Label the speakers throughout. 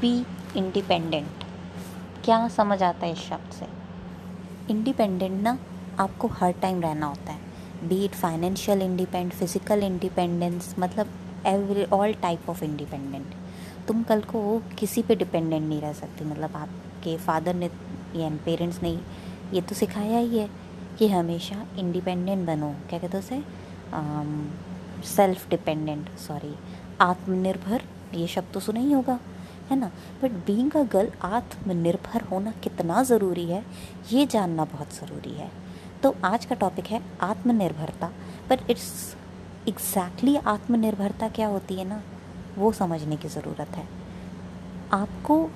Speaker 1: Be independent क्या समझ आता है इस शब्द से? इंडिपेंडेंट ना आपको हर टाइम रहना होता है। Be it financial independent physical independence मतलब every all type of independent तुम कल को किसी पे डिपेंडेंट नहीं रह सकती। मतलब आपके फादर ने या पेरेंट्स ने ये तो सिखाया ही है कि हमेशा इंडिपेंडेंट बनो। क्या कहते उसे? सेल्फ डिपेंडेंट सॉरी आत्मनिर्भर, ये शब्द तो सुना ही होगा। है ना? बट बींग अ गर्ल आत्मनिर्भर होना कितना ज़रूरी है? ये जानना बहुत ज़रूरी है। तो आज का टॉपिक है आत्मनिर्भरता। बट इट्स एग्जैक्टली आत्मनिर्भरता क्या होती है ना? वो समझने की ज़रूरत है। आपको,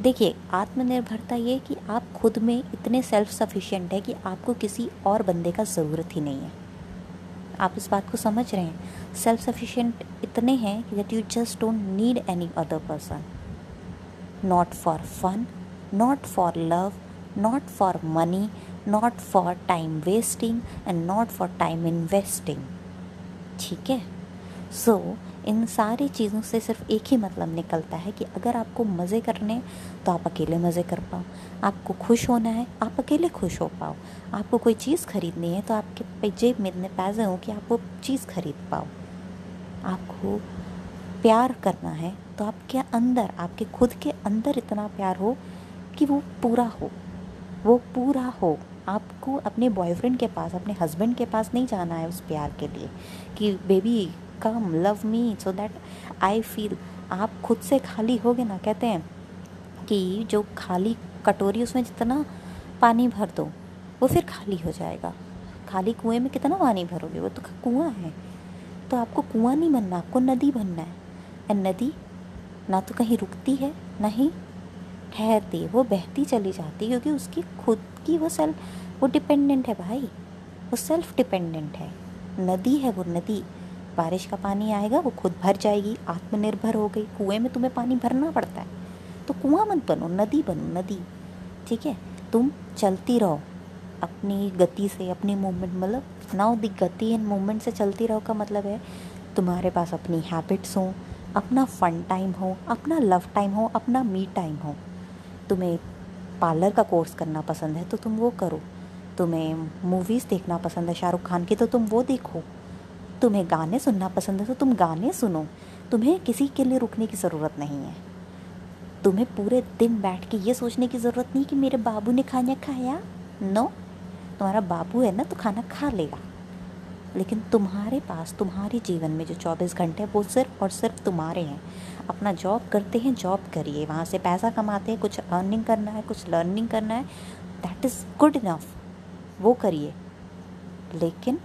Speaker 1: देखिए, आत्मनिर्भरता ये कि आप खुद में इतने सेल्फ सफिशिएंट है कि आपको किसी और बंदे का ज़रूरत ही नहीं है। आप इस बात को समझ रहे हैं? सेल्फ सफिशिएंट इतने हैं कि that you just don't need any other person not for fun not for love not for money not for time wasting and not for time investing ठीक है? सो so, इन सारी चीज़ों से सिर्फ़ एक ही मतलब निकलता है कि अगर आपको मज़े करने तो आप अकेले मज़े कर पाओ। आपको खुश होना है आप अकेले खुश हो पाओ। आपको कोई चीज़ खरीदनी है तो आपके जेब में इतने पैसे हों कि आप वो चीज़ खरीद पाओ। आपको प्यार करना है तो आपके अंदर, आपके खुद के अंदर इतना प्यार हो कि वो पूरा हो। वो पूरा हो। आपको अपने बॉयफ्रेंड के पास, अपने हस्बैंड के पास नहीं जाना है उस प्यार के लिए कि baby come love me so that I feel आप खुद से खाली होगे ना, कहते हैं कि जो खाली कटोरी उसमें जितना पानी भर दो, वो फिर खाली हो जाएगा। खाली कुएँ में कितना पानी भरोगे? वो तो कुआँ है। तो आपको कुआँ नहीं बनना, आपको नदी बनना है। एंड नदी ना तो कहीं रुकती है, ना ही ठहरती वो बहती चली जाती है क्योंकि उसकी खुद की वो सेल्फ, वो डिपेंडेंट है भाई। वो सेल्फ डिपेंडेंट है। नदी है वो नदी। बारिश का पानी आएगा, वो खुद भर जाएगी। आत्मनिर्भर हो गई। कुएँ में तुम्हें पानी भरना पड़ता है। तो कुआँ मत बनो, नदी बनो, नदी। ठीक है? तुम चलती रहो। अपनी गति से, अपनी मूवमेंट मतलब नाउ दी गति एंड मूवमेंट से चलती रहो का मतलब है, तुम्हारे पास अपनी हैबिट्स हों। अपना फ़न टाइम हो, अपना लव टाइम हो, अपना मी टाइम हो। तुम्हें पार्लर का कोर्स करना पसंद है तो तुम वो करो। तुम्हें मूवीज़ देखना पसंद है, शाहरुख खान की तो तुम वो देखो। तुम्हें गाने सुनना पसंद है तो तुम गाने सुनो। तुम्हें किसी के लिए रुकने की ज़रूरत नहीं है। तुम्हें पूरे दिन बैठ के ये सोचने की ज़रूरत नहीं कि मेरे बाबू ने खाना खाया? नो तुम्हारा बाबू है ना तो खाना खा लेगा। लेकिन तुम्हारे पास, तुम्हारे जीवन में जो 24 घंटे हैं, वो सिर्फ़ और सिर्फ़ तुम्हारे हैं। अपना जॉब करते हैं जॉब करिए। वहाँ से पैसा कमाते हैं, कुछ अर्निंग करना है, कुछ लर्निंग करना है। दैट इज़ गुड इनफ वो करिए। लेकिन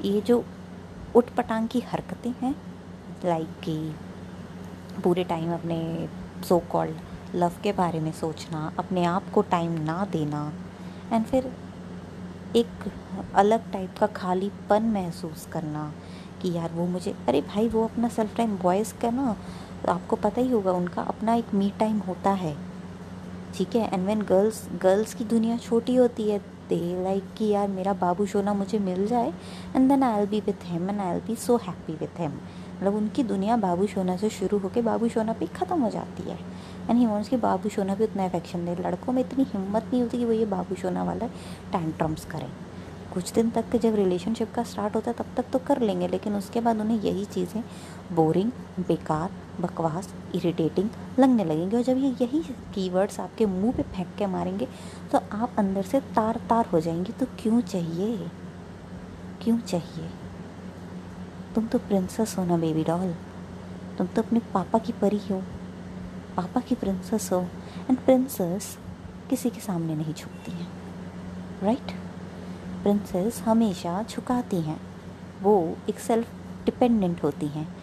Speaker 1: ये जो उठ पटांग की हरकतें हैं लाइक कि पूरे टाइम अपने सो कॉल्ड लव के बारे में सोचना, अपने आप को टाइम ना देना एंड फिर एक अलग टाइप का खालीपन महसूस करना कि यार वो मुझे, अरे भाई वो अपना सेल्फ टाइम बॉयज़ का ना, आपको पता ही होगा उनका अपना एक मी टाइम होता है। ठीक है? एंड वेन गर्ल्स गर्ल्स की दुनिया छोटी होती है दे लाइक कि यार मेरा बाबू सोना मुझे मिल जाए and then I'll be with him and I'll be so happy with him मतलब उनकी दुनिया बाबू सोना से शुरू होकर बाबू सोना पे ख़त्म हो जाती है। एंड ही वॉन्ट्स कि बाबू सोना भी उतना अफेक्शन दे लड़कों में इतनी हिम्मत नहीं होती कि वो ये बाबू सोना वाला टैंट्रम्स करें। कुछ दिन तक के जब रिलेशनशिप का स्टार्ट होता है, तब तक तो कर लेंगे, लेकिन उसके बाद उन्हें यही चीज़ें बोरिंग बेकार, बकवास इरिटेटिंग लगने लगेंगे। और जब ये यही कीवर्ड्स आपके मुँह पे फेंक के मारेंगे तो आप अंदर से तार तार हो जाएँगे। तो क्यों चाहिए? क्यों चाहिए? तुम तो प्रिंसेस हो ना बेबी डॉल तुम तो अपने पापा की परी हो. पापा की प्रिंसेस हो. एंड प्रिंसेस किसी के सामने नहीं झुकती हैं. राइट प्रिंसेस हमेशा झुकाती हैं. वो एक सेल्फ डिपेंडेंट होती हैं.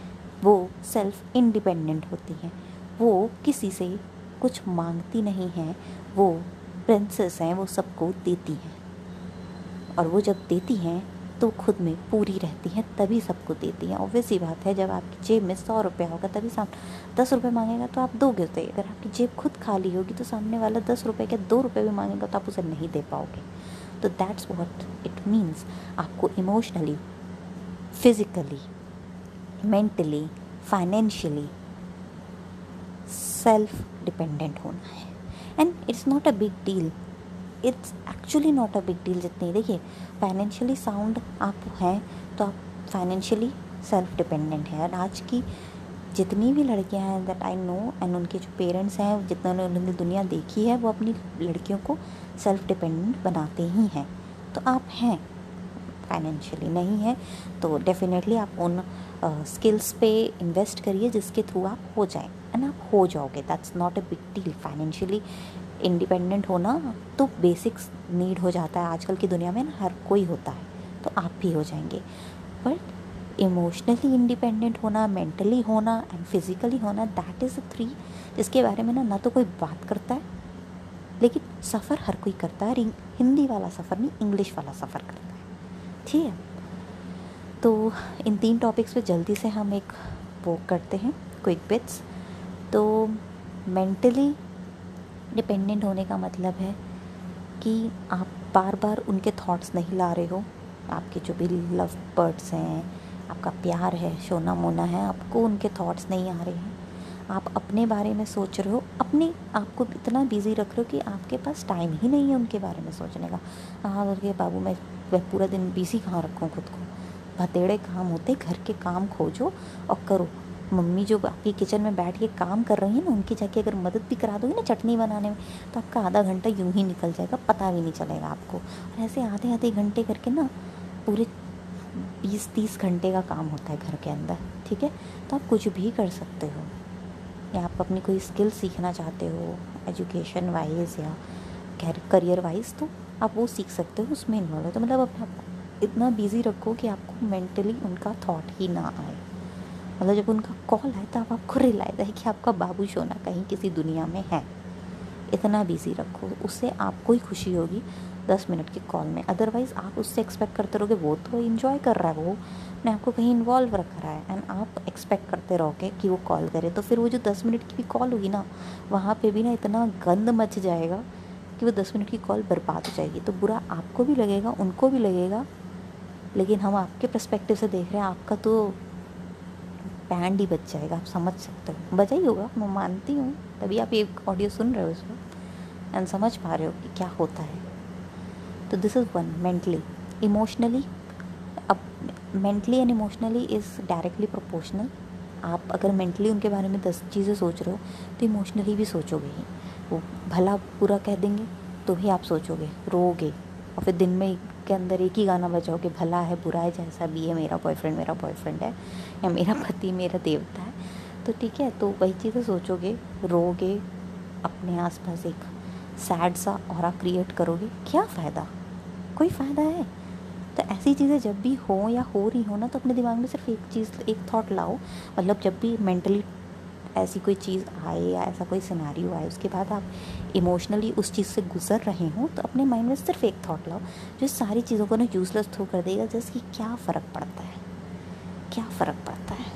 Speaker 1: वो सेल्फ इंडिपेंडेंट होती हैं. वो किसी से कुछ मांगती नहीं हैं. वो प्रिंसेस हैं, वो सबको देती हैं. और वो जब देती हैं तो खुद में पूरी रहती हैं, तभी सबको देती हैं। ऑब्वियस ही बात है, जब आपकी जेब में सौ रुपया होगा, तभी साम, दस रुपये मांगेगा तो आप दोगे उसे। अगर आपकी जेब खुद खाली होगी तो सामने वाला दस रुपये के दो रुपये भी मांगेगा तो आप उसे नहीं दे पाओगे। तो दैट्स वॉट इट मीन्स आपको emotionally physically mentally financially self dependent होना है। And it's not a big deal it's actually not a big deal जितनी देखिए फाइनेंशियली साउंड आप हैं तो आप फाइनेंशियली सेल्फ डिपेंडेंट हैं। और आज की जितनी भी लड़कियाँ हैं दैट आई नो एंड उनके जो पेरेंट्स हैं जितना उन्होंने दुनिया देखी है वो अपनी लड़कियों को सेल्फ डिपेंडेंट बनाते ही हैं। तो आप हैं फाइनेंशियली नहीं है तो डेफिनेटली आप उन स्किल्स uh, पे इन्वेस्ट करिए जिसके थ्रू आप हो जाए। एंड आप हो जाओगे. That's not a big deal financially independent होना तो बेसिक्स नीड हो जाता है. आजकल की दुनिया में ना हर कोई होता है तो आप भी हो जाएँगे. बट इमोशनली इंडिपेंडेंट होना मेंटली होना एंड फिज़िकली होना दैट इज़ अ थ्री जिसके बारे में ना ना तो कोई बात करता है, लेकिन सफ़र हर कोई करता है. हिंदी वाला सफ़र नहीं इंग्लिश वाला सफ़र करता है. ठीक है? तो इन तीन टॉपिक्स पे जल्दी से हम एक वो करते हैं क्विक बिट्स तो मेंटली डिपेंडेंट होने का मतलब है कि आप बार बार उनके थॉट्स नहीं ला रहे हो। आपके जो भी लव बर्ड्स हैं, आपका प्यार है शोना मोना है, आपको उनके थॉट्स नहीं आ रहे हैं। आप अपने बारे में सोच रहे हो, अपने आप को इतना बिज़ी रख रहे हो कि आपके पास टाइम ही नहीं है उनके बारे में सोचने का। हाँ करके बाबू, मैं पूरा दिन बिज़ी कहाँ रखूँ खुद को? भतेड़े काम होते, घर के काम खोजो और करो। मम्मी जो आपकी किचन में बैठ के काम कर रही है ना, उनकी जाके अगर मदद भी करा दोगे ना चटनी बनाने में तो आपका आधा घंटा यूँ ही निकल जाएगा, पता भी नहीं चलेगा आपको। और ऐसे आधे आधे घंटे करके ना, पूरे बीस तीस घंटे का काम होता है घर के अंदर, ठीक है? तो आप कुछ भी कर सकते हो। या आप अपनी कोई स्किल सीखना चाहते हो एजुकेशन वाइज या करियर वाइज तो आप वो सीख सकते हो, उसमें इन्वॉल्व हो। तो मतलब अपना इतना बिज़ी रखो कि आपको मेंटली उनका थॉट ही ना आए। मतलब जब उनका कॉल आए तब आपको रिलाइज है कि आपका बाबू सोना कहीं किसी दुनिया में है। इतना बिज़ी रखो, उससे आपको ही खुशी होगी दस मिनट की कॉल में। अदरवाइज़ आप उससे एक्सपेक्ट करते रहोगे, वो तो इन्जॉय कर रहा है, वो ने आपको कहीं इन्वॉल्व रख रहा है। एंड आप एक्सपेक्ट करते रहोगे कि वो कॉल करे तो फिर वो जो दस मिनट की भी कॉल होगी ना, वहाँ पे भी ना इतना गंद मच जाएगा कि वो दस मिनट की कॉल बर्बाद हो जाएगी। तो बुरा आपको भी लगेगा, उनको भी लगेगा, लेकिन हम आपके पर्सपेक्टिव से देख रहे हैं, आपका तो बैंड ही बच जाएगा, आप समझ सकते हो। बजा ही होगा, मैं मानती हूँ, तभी आप ये ऑडियो सुन रहे हो इसको एंड समझ पा रहे हो कि क्या होता है। तो this is one mentally emotionally अब mentally and emotionally is directly proportional आप अगर मेंटली उनके बारे में दस चीज़ें सोच रहे हो तो इमोशनली भी सोचोगे ही। वो भला पूरा कह देंगे तो भी आप सोचोगे रोगे और फिर दिन में के अंदर एक ही गाना बजाओगे भला है, बुरा है, जैसा भी है, मेरा बॉयफ्रेंड मेरा बॉयफ्रेंड है, या मेरा पति, मेरा देवता है। तो ठीक है तो वही चीज़ें सोचोगे, रोगे, अपने आसपास एक सैड सा और क्रिएट करोगे, क्या फ़ायदा? कोई फ़ायदा है? तो ऐसी चीज़ें जब भी हो या हो रही हो ना तो अपने दिमाग में सिर्फ़ एक चीज़, एक थॉट लाओ। मतलब जब भी मेंटली ऐसी कोई चीज़ आए या ऐसा कोई सिनारी आए, उसके बाद आप इमोशनली उस चीज़ से गुजर रहे हों तो अपने माइंड में सिर्फ़ एक थॉट लाओ, जो सारी चीज़ों को ना यूज़लेस थ्रू कर देगा, जैसे कि क्या फ़र्क पड़ता है? क्या फ़र्क पड़ता है?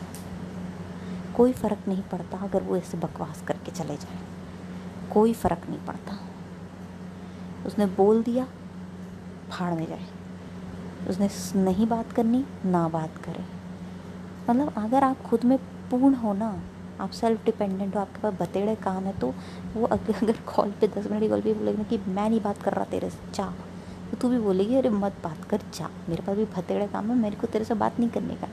Speaker 1: कोई फ़र्क नहीं पड़ता अगर वो ऐसे बकवास करके चले जाए। कोई फ़र्क नहीं पड़ता। उसने बोल दिया, फाड़ में जाए। उसने नहीं बात करनी, ना बात करे। मतलब अगर आप खुद में पूर्ण हो ना आप सेल्फ डिपेंडेंट हो, आपके पास बतेड़े काम है तो वो अगर अगर कॉल पे दस मिनट की कॉल पे बोलेगी ना कि मैं नहीं बात कर रहा तेरे से, जा। तो तू भी बोलेगी, अरे मत बात कर, जा। मेरे पास भी भतेड़े काम है, मेरे को तेरे से बात नहीं करने का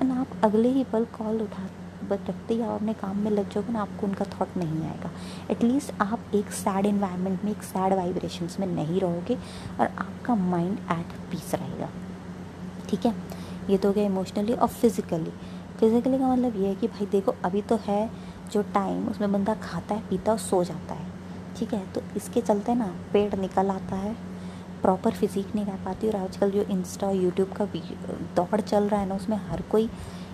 Speaker 1: एंड आप अगले ही पल कॉल उठा रखते ही अपने काम में लग जाओगे ना, आपको उनका थॉट नहीं आएगा। एटलीस्ट आप एक सैड इन्वायरमेंट में, एक सैड वाइब्रेशंस में नहीं रहोगे और आपका माइंड एट पीस रहेगा। ठीक है? ये तो हो गया इमोशनली और फिज़िकली फिज़िकली का मतलब ये है कि भाई देखो, अभी तो है जो टाइम उसमें बंदा खाता है, पीता और सो जाता है। ठीक है? तो इसके चलते ना पेट निकल आता है प्रॉपर फिजिक नहीं रह पाती और आजकल जो इंस्टा और यूट्यूब का दौड़ चल रहा है ना, उसमें हर कोई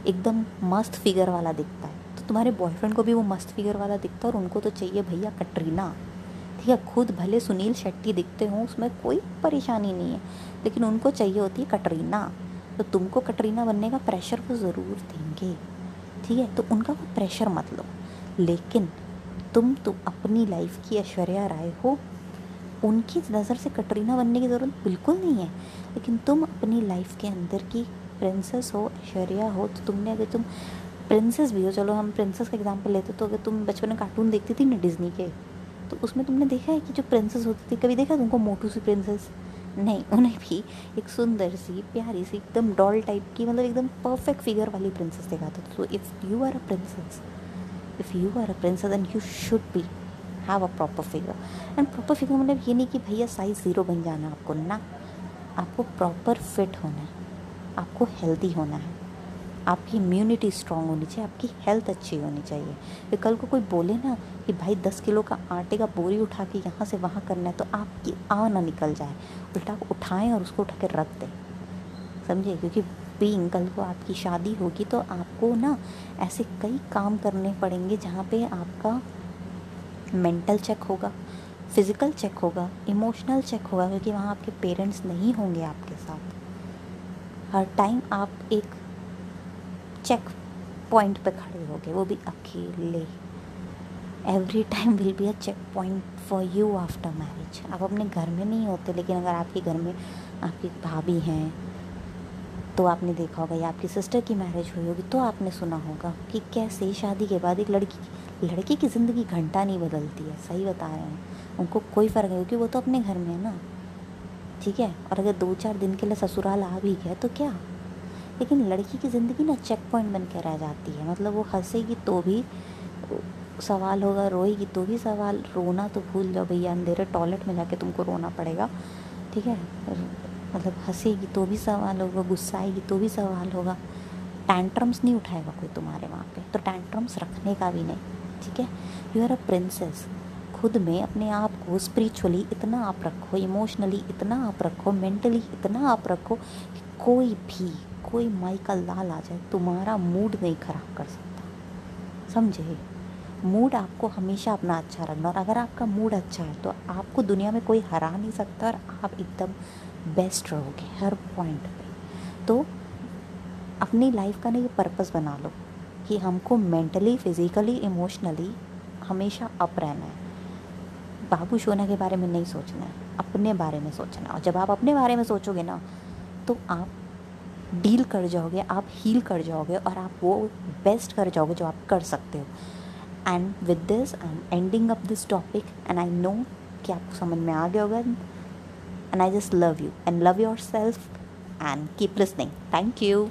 Speaker 1: एकदम मस्त फिगर वाला दिखता है। तो तुम्हारे बॉयफ्रेंड को भी वो मस्त फिगर वाला दिखता है और उनको तो चाहिए भैया कटरीना। ठीक है? खुद भले सुनील शेट्टी दिखते हों, उसमें कोई परेशानी नहीं है, लेकिन उनको चाहिए होती है कटरीना। तो तुमको कटरीना बनने का प्रेशर वो ज़रूर देंगे, ठीक है? तो उनका वो प्रेशर मत लो। लेकिन तुम तो अपनी लाइफ की ऐश्वर्या राय हो। उनकी नज़र से कटरीना बनने की ज़रूरत बिल्कुल नहीं है। लेकिन तुम अपनी लाइफ के अंदर की प्रिंसेस हो, ऐश्वर्या हो तो तुमने अगर तुम प्रिंसेस भी हो, चलो हम प्रिंसेस का एग्ज़ाम्पल लेते तो अगर तुम बचपन में कार्टून देखती थी ना डिज्नी के तो उसमें तुमने देखा है कि जो प्रिंसेस होती थी, कभी देखा तुमको मोटू सी प्रिंसेस नहीं, उन्हें भी एक सुंदर सी, प्यारी सी, एकदम डॉल टाइप की मतलब एकदम परफेक्ट फिगर वाली प्रिंसेस देखा था। तो if you are a princess if you are a princess and you should be have a proper figure and proper figure मतलब ये नहीं कि भैया साइज़ ज़ीरो बन जाना आपको, ना। आपको प्रॉपर फिट होना है, आपको हेल्दी होना है। आपकी इम्यूनिटी स्ट्रांग होनी चाहिए, आपकी हेल्थ अच्छी होनी चाहिए। कल को कोई बोले ना कि भाई दस किलो का आटे का बोरी उठा के यहाँ से वहाँ करना है तो आपकी आ ना निकल जाए। उल्टा उठाएँ और उसको उठा के रख दें। समझे? क्योंकि बीइंग कल को आपकी शादी होगी तो आपको ना ऐसे कई काम करने पड़ेंगे जहाँ पे आपका मेंटल चेक होगा, फ़िज़िकल चेक होगा, इमोशनल चेक होगा, क्योंकि वहाँ आपके पेरेंट्स नहीं होंगे आपके साथ। हर टाइम आप एक चेक पॉइंट पे खड़े होगे, वो भी अकेले। Every time will be a check point for you after marriage आप अपने घर में नहीं होते, लेकिन अगर आपके घर में आपकी भाभी हैं तो आपने देखा होगा, या आपकी सिस्टर की मैरिज हुई होगी तो आपने सुना होगा कि कैसे शादी के बाद एक लड़की लड़की की ज़िंदगी घंटा नहीं बदलती है। सही बता रहे हैं। उनको कोई फ़र्क नहीं, क्योंकि वो तो अपने घर में है ना। ठीक है? और अगर दो चार दिन के लिए ससुराल आ भी गया तो क्या? लेकिन लड़की की ज़िंदगी ना चेक पॉइंट बन के रह जाती है। मतलब वो हंसेगी तो भी सवाल होगा, रोएगी तो भी सवाल। रोना तो भूल जाओ भैया, अंधेरे टॉयलेट में जाके तुमको रोना पड़ेगा। ठीक है? मतलब हंसेगी तो भी सवाल होगा गुस्सा आएगी तो भी सवाल होगा। टैंट्रम्स नहीं उठाएगा कोई तुम्हारे वहाँ पे। तो टैंट्रम्स रखने का भी नहीं। ठीक है? यू आर अ प्रिंसेस खुद में अपने आप को स्पिरिचुअली इतना आप रखो इमोशनली इतना आप रखो मेंटली इतना आप रखो कि कोई भी, कोई माई का लाल आ जाए, तुम्हारा मूड नहीं ख़राब कर सकता। समझे? मूड आपको हमेशा अपना अच्छा रखना और अगर आपका मूड अच्छा है तो आपको दुनिया में कोई हरा नहीं सकता और आप एकदम बेस्ट रहोगे हर पॉइंट पे। तो अपनी लाइफ का ना ये पर्पस बना लो कि हमको मेंटली फिज़िकली इमोशनली हमेशा अप रहना है। बाबू सोना के बारे में नहीं सोचना है, अपने बारे में सोचना है। और जब आप अपने बारे में सोचोगे ना तो आप डील कर जाओगे, आप हील कर जाओगे और आप वो बेस्ट कर जाओगे जो आप कर सकते हो। And with this I am ending up this topic and I know कि आपको समझ में आ गया होगा and I just love you and love yourself and keep listening thank you